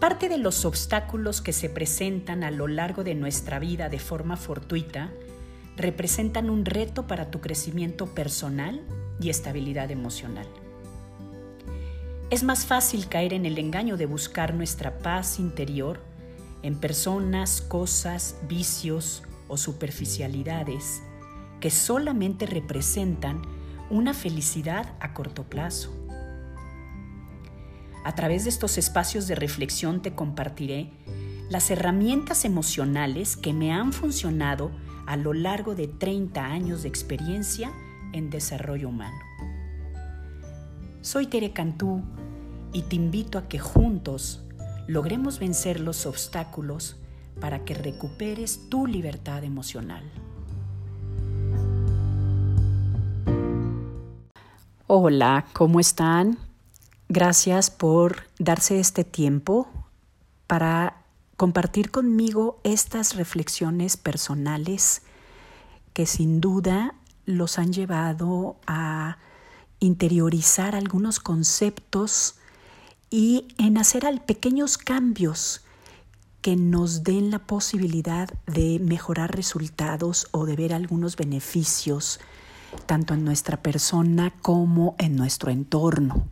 Parte de los obstáculos que se presentan a lo largo de nuestra vida de forma fortuita representan un reto para tu crecimiento personal y estabilidad emocional. Es más fácil caer en el engaño de buscar nuestra paz interior en personas, cosas, vicios o superficialidades que solamente representan una felicidad a corto plazo. A través de estos espacios de reflexión te compartiré las herramientas emocionales que me han funcionado a lo largo de 30 años de experiencia en desarrollo humano. Soy Tere Cantú y te invito a que juntos logremos vencer los obstáculos para que recuperes tu libertad emocional. Hola, ¿cómo están? Gracias por darse este tiempo para compartir conmigo estas reflexiones personales que sin duda los han llevado a interiorizar algunos conceptos y en hacer pequeños cambios que nos den la posibilidad de mejorar resultados o de ver algunos beneficios tanto en nuestra persona como en nuestro entorno.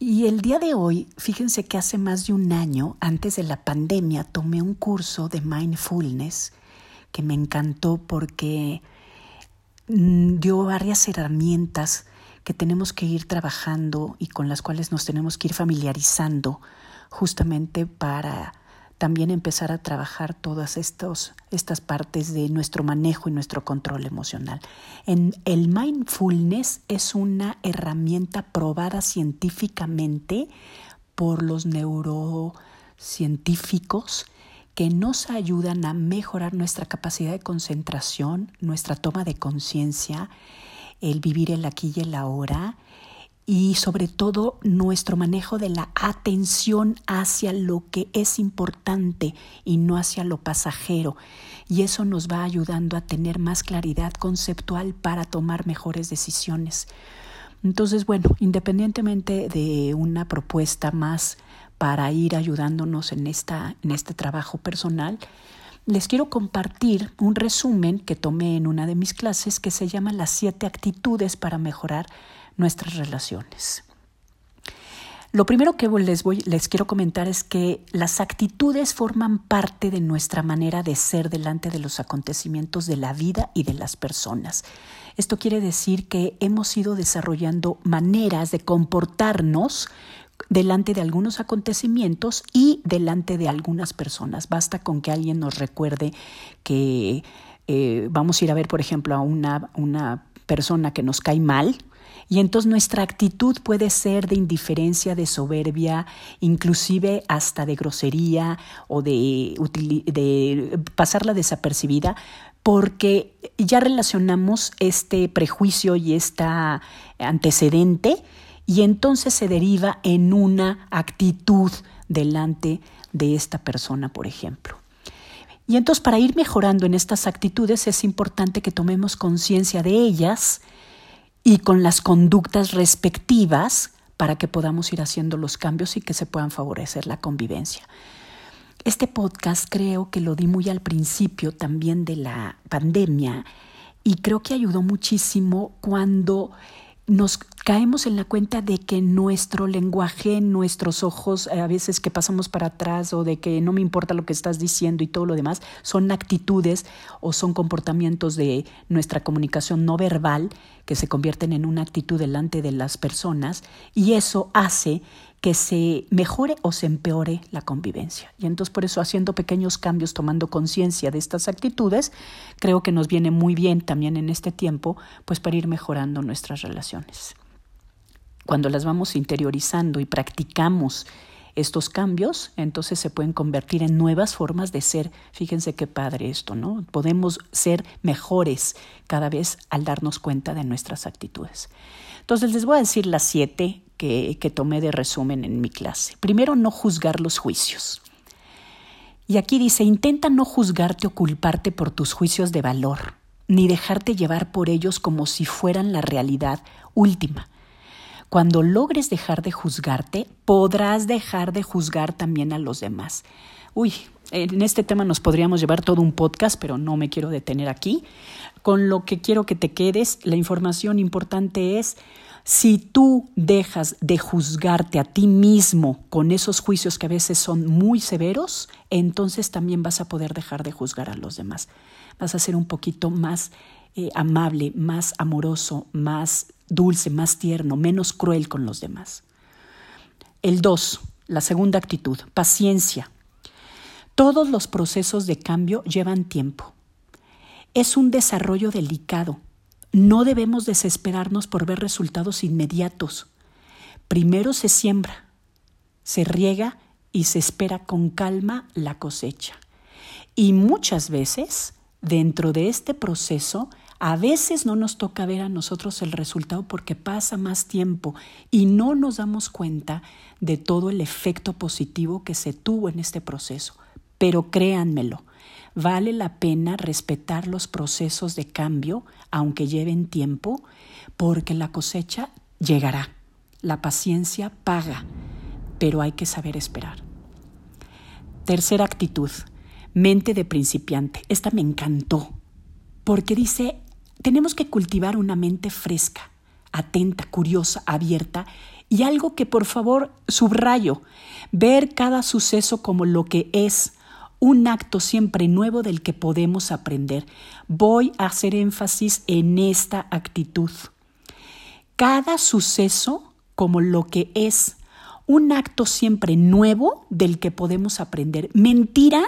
Y el día de hoy, fíjense que hace más de un año, antes de la pandemia, tomé un curso de mindfulness que me encantó porque mm, dio varias herramientas que tenemos que ir trabajando y con las cuales nos tenemos que ir familiarizando justamente para también empezar a trabajar todas estos, estas partes de nuestro manejo y nuestro control emocional. En el mindfulness es una herramienta probada científicamente por los neurocientíficos que nos ayudan a mejorar nuestra capacidad de concentración, nuestra toma de conciencia el vivir el aquí y el ahora y sobre todo nuestro manejo de la atención hacia lo que es importante y no hacia lo pasajero. Y eso nos va ayudando a tener más claridad conceptual para tomar mejores decisiones. Entonces, bueno, independientemente de una propuesta más para ir ayudándonos en, esta, en este trabajo personal, les quiero compartir un resumen que tomé en una de mis clases que se llama Las siete actitudes para mejorar nuestras relaciones. Lo primero que les, voy, les quiero comentar es que las actitudes forman parte de nuestra manera de ser delante de los acontecimientos de la vida y de las personas. Esto quiere decir que hemos ido desarrollando maneras de comportarnos delante de algunos acontecimientos y delante de algunas personas. Basta con que alguien nos recuerde que eh, vamos a ir a ver, por ejemplo, a una, una persona que nos cae mal, y entonces nuestra actitud puede ser de indiferencia, de soberbia, inclusive hasta de grosería o de, de pasarla desapercibida, porque ya relacionamos este prejuicio y este antecedente y entonces se deriva en una actitud delante de esta persona, por ejemplo. Y entonces para ir mejorando en estas actitudes es importante que tomemos conciencia de ellas y con las conductas respectivas para que podamos ir haciendo los cambios y que se puedan favorecer la convivencia. Este podcast creo que lo di muy al principio también de la pandemia y creo que ayudó muchísimo cuando nos caemos en la cuenta de que nuestro lenguaje, nuestros ojos, eh, a veces que pasamos para atrás o de que no me importa lo que estás diciendo y todo lo demás, son actitudes o son comportamientos de nuestra comunicación no verbal que se convierten en una actitud delante de las personas. Y eso hace que se mejore o se empeore la convivencia. Y entonces por eso haciendo pequeños cambios, tomando conciencia de estas actitudes, creo que nos viene muy bien también en este tiempo, pues para ir mejorando nuestras relaciones. Cuando las vamos interiorizando y practicamos estos cambios, entonces se pueden convertir en nuevas formas de ser. Fíjense qué padre esto, ¿no? Podemos ser mejores cada vez al darnos cuenta de nuestras actitudes. Entonces les voy a decir las siete que, que tomé de resumen en mi clase. Primero, no juzgar los juicios. Y aquí dice, intenta no juzgarte o culparte por tus juicios de valor, ni dejarte llevar por ellos como si fueran la realidad última. Cuando logres dejar de juzgarte, podrás dejar de juzgar también a los demás. Uy, en este tema nos podríamos llevar todo un podcast, pero no me quiero detener aquí. Con lo que quiero que te quedes, la información importante es, si tú dejas de juzgarte a ti mismo con esos juicios que a veces son muy severos, entonces también vas a poder dejar de juzgar a los demás. Vas a ser un poquito más eh, amable, más amoroso, más dulce, más tierno, menos cruel con los demás. El dos, la segunda actitud, paciencia. Todos los procesos de cambio llevan tiempo. Es un desarrollo delicado. No debemos desesperarnos por ver resultados inmediatos. Primero se siembra, se riega y se espera con calma la cosecha. Y muchas veces, dentro de este proceso, a veces no nos toca ver a nosotros el resultado porque pasa más tiempo y no nos damos cuenta de todo el efecto positivo que se tuvo en este proceso. Pero créanmelo, vale la pena respetar los procesos de cambio, aunque lleven tiempo, porque la cosecha llegará. La paciencia paga, pero hay que saber esperar. Tercera actitud, mente de principiante. Esta me encantó, porque dice, tenemos que cultivar una mente fresca, atenta, curiosa, abierta y algo que por favor subrayo, ver cada suceso como lo que es, un acto siempre nuevo del que podemos aprender. Voy a hacer énfasis en esta actitud. Cada suceso como lo que es, un acto siempre nuevo del que podemos aprender. Mentira,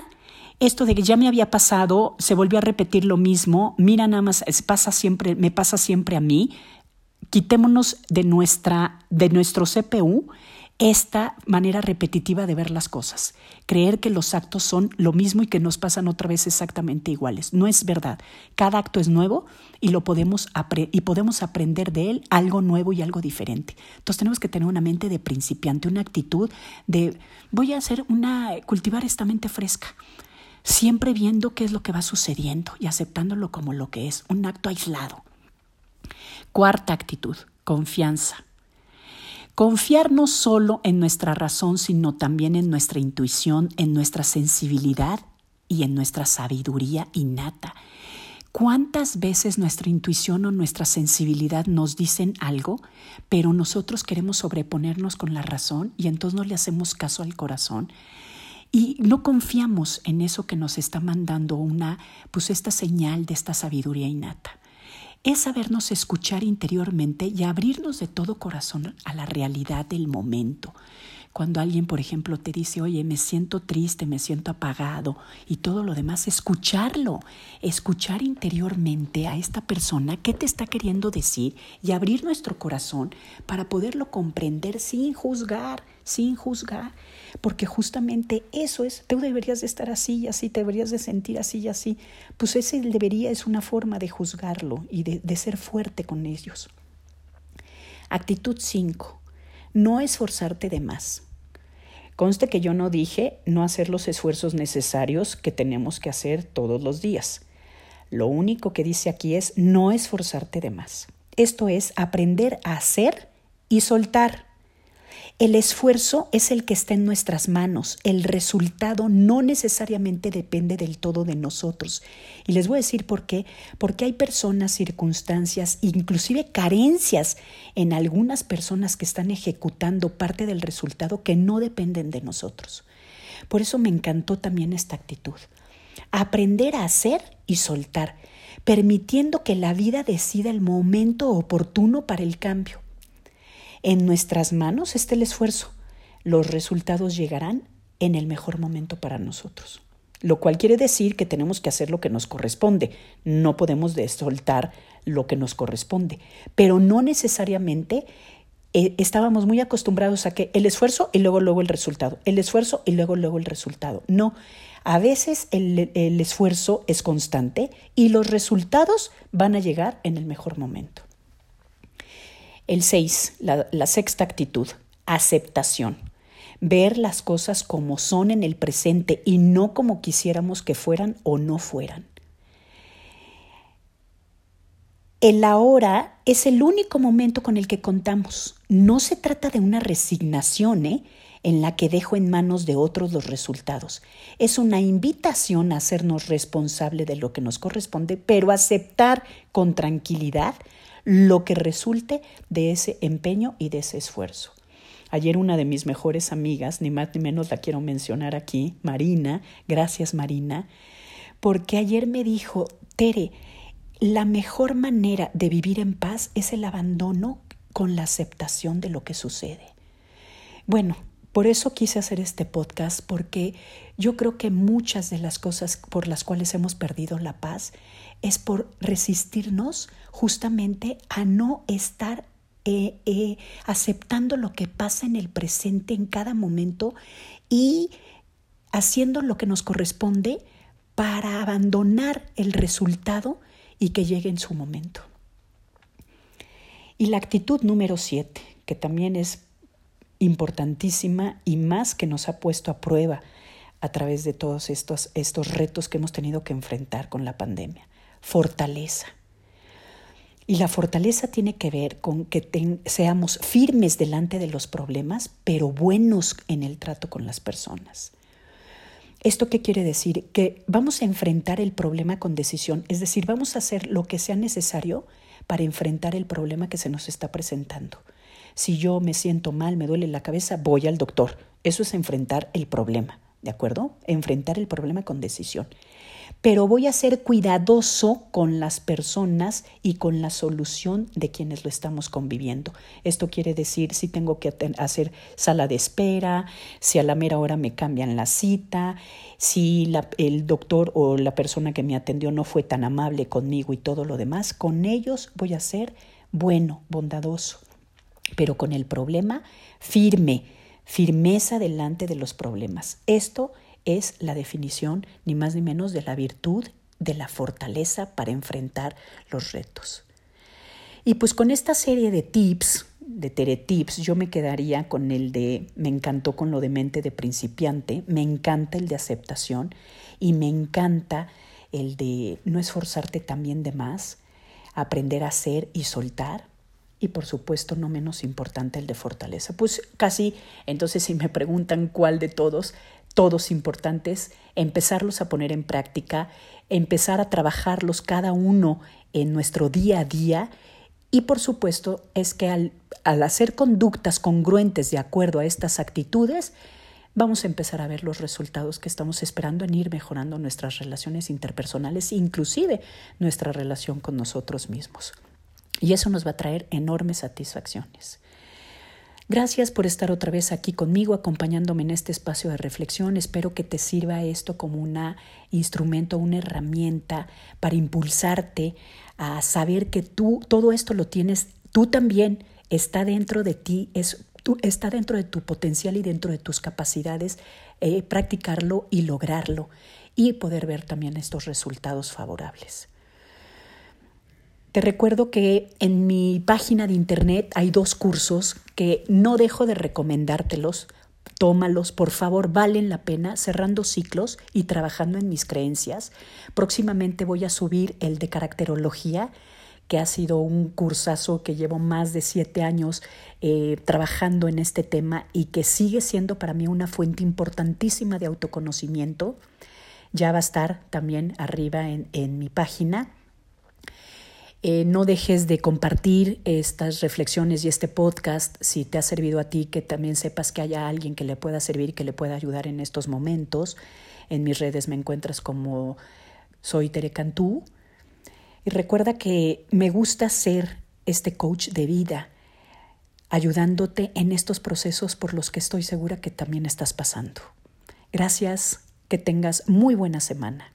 esto de que ya me había pasado, se volvió a repetir lo mismo, mira nada más, pasa siempre, me pasa siempre a mí. Quitémonos de nuestra de nuestro CPU esta manera repetitiva de ver las cosas, creer que los actos son lo mismo y que nos pasan otra vez exactamente iguales. No es verdad. Cada acto es nuevo y lo podemos y podemos aprender de él algo nuevo y algo diferente. Entonces tenemos que tener una mente de principiante, una actitud de voy a hacer una cultivar esta mente fresca. Siempre viendo qué es lo que va sucediendo y aceptándolo como lo que es, un acto aislado. Cuarta actitud, confianza. Confiar no solo en nuestra razón, sino también en nuestra intuición, en nuestra sensibilidad y en nuestra sabiduría innata. ¿Cuántas veces nuestra intuición o nuestra sensibilidad nos dicen algo, pero nosotros queremos sobreponernos con la razón y entonces no le hacemos caso al corazón? Y no confiamos en eso que nos está mandando una, pues esta señal de esta sabiduría innata es sabernos escuchar interiormente y abrirnos de todo corazón a la realidad del momento. Cuando alguien, por ejemplo, te dice, oye, me siento triste, me siento apagado y todo lo demás, escucharlo, escuchar interiormente a esta persona qué te está queriendo decir y abrir nuestro corazón para poderlo comprender sin juzgar, sin juzgar, porque justamente eso es, tú deberías de estar así y así, te deberías de sentir así y así, pues ese debería es una forma de juzgarlo y de, de ser fuerte con ellos. Actitud 5 no esforzarte de más. Conste que yo no dije no hacer los esfuerzos necesarios que tenemos que hacer todos los días. Lo único que dice aquí es no esforzarte de más. Esto es aprender a hacer y soltar. El esfuerzo es el que está en nuestras manos. El resultado no necesariamente depende del todo de nosotros. Y les voy a decir por qué. Porque hay personas, circunstancias, inclusive carencias en algunas personas que están ejecutando parte del resultado que no dependen de nosotros. Por eso me encantó también esta actitud. Aprender a hacer y soltar, permitiendo que la vida decida el momento oportuno para el cambio. En nuestras manos está el esfuerzo. Los resultados llegarán en el mejor momento para nosotros. Lo cual quiere decir que tenemos que hacer lo que nos corresponde. No podemos soltar lo que nos corresponde. Pero no necesariamente eh, estábamos muy acostumbrados a que el esfuerzo y luego luego el resultado, el esfuerzo y luego luego el resultado. No, a veces el, el esfuerzo es constante y los resultados van a llegar en el mejor momento. El 6, la, la sexta actitud, aceptación. Ver las cosas como son en el presente y no como quisiéramos que fueran o no fueran. El ahora es el único momento con el que contamos. no se trata de una resignación, ¿eh? en la que dejo en manos de otros los resultados. Es una invitación a hacernos responsable de lo que nos corresponde, pero aceptar con tranquilidad lo que resulte de ese empeño y de ese esfuerzo. Ayer una de mis mejores amigas, ni más ni menos la quiero mencionar aquí, Marina, gracias Marina, porque ayer me dijo, Tere, la mejor manera de vivir en paz es el abandono con la aceptación de lo que sucede. Bueno, por eso quise hacer este podcast, porque yo creo que muchas de las cosas por las cuales hemos perdido la paz es por resistirnos justamente a no estar eh, eh, aceptando lo que pasa en el presente en cada momento y haciendo lo que nos corresponde para abandonar el resultado y que llegue en su momento. Y la actitud número siete, que también es importantísima y más que nos ha puesto a prueba a través de todos estos, estos retos que hemos tenido que enfrentar con la pandemia. Fortaleza. Y la fortaleza tiene que ver con que seamos firmes delante de los problemas, pero buenos en el trato con las personas. ¿Esto qué quiere decir? Que vamos a enfrentar el problema con decisión, es decir, vamos a hacer lo que sea necesario para enfrentar el problema que se nos está presentando. Si yo me siento mal, me duele la cabeza, voy al doctor. Eso es enfrentar el problema, ¿de acuerdo? Enfrentar el problema con decisión. Pero voy a ser cuidadoso con las personas y con la solución de quienes lo estamos conviviendo. Esto quiere decir si tengo que hacer sala de espera, si a la mera hora me cambian la cita, si el doctor o la persona que me atendió no fue tan amable conmigo y todo lo demás, con ellos voy a ser bueno, bondadoso pero con el problema firme, firmeza delante de los problemas. Esto es la definición, ni más ni menos, de la virtud, de la fortaleza para enfrentar los retos. Y pues con esta serie de tips, de Tips, yo me quedaría con el de, me encantó con lo de mente de principiante, me encanta el de aceptación y me encanta el de no esforzarte también de más, aprender a hacer y soltar, y por supuesto no menos importante el de fortaleza. Pues casi, entonces si me preguntan cuál de todos, todos importantes, empezarlos a poner en práctica, empezar a trabajarlos cada uno en nuestro día a día y por supuesto es que al, al hacer conductas congruentes de acuerdo a estas actitudes, vamos a empezar a ver los resultados que estamos esperando en ir mejorando nuestras relaciones interpersonales, inclusive nuestra relación con nosotros mismos. Y eso nos va a traer enormes satisfacciones. Gracias por estar otra vez aquí conmigo, acompañándome en este espacio de reflexión. Espero que te sirva esto como un instrumento, una herramienta para impulsarte a saber que tú todo esto lo tienes, tú también está dentro de ti, es, tú, está dentro de tu potencial y dentro de tus capacidades eh, practicarlo y lograrlo y poder ver también estos resultados favorables. Te recuerdo que en mi página de internet hay dos cursos que no dejo de recomendártelos. Tómalos, por favor, valen la pena, cerrando ciclos y trabajando en mis creencias. Próximamente voy a subir el de caracterología, que ha sido un cursazo que llevo más de siete años eh, trabajando en este tema y que sigue siendo para mí una fuente importantísima de autoconocimiento. Ya va a estar también arriba en, en mi página. Eh, no dejes de compartir estas reflexiones y este podcast si te ha servido a ti, que también sepas que haya alguien que le pueda servir que le pueda ayudar en estos momentos. En mis redes me encuentras como soy Tere Cantú. Y recuerda que me gusta ser este coach de vida, ayudándote en estos procesos por los que estoy segura que también estás pasando. Gracias, que tengas muy buena semana.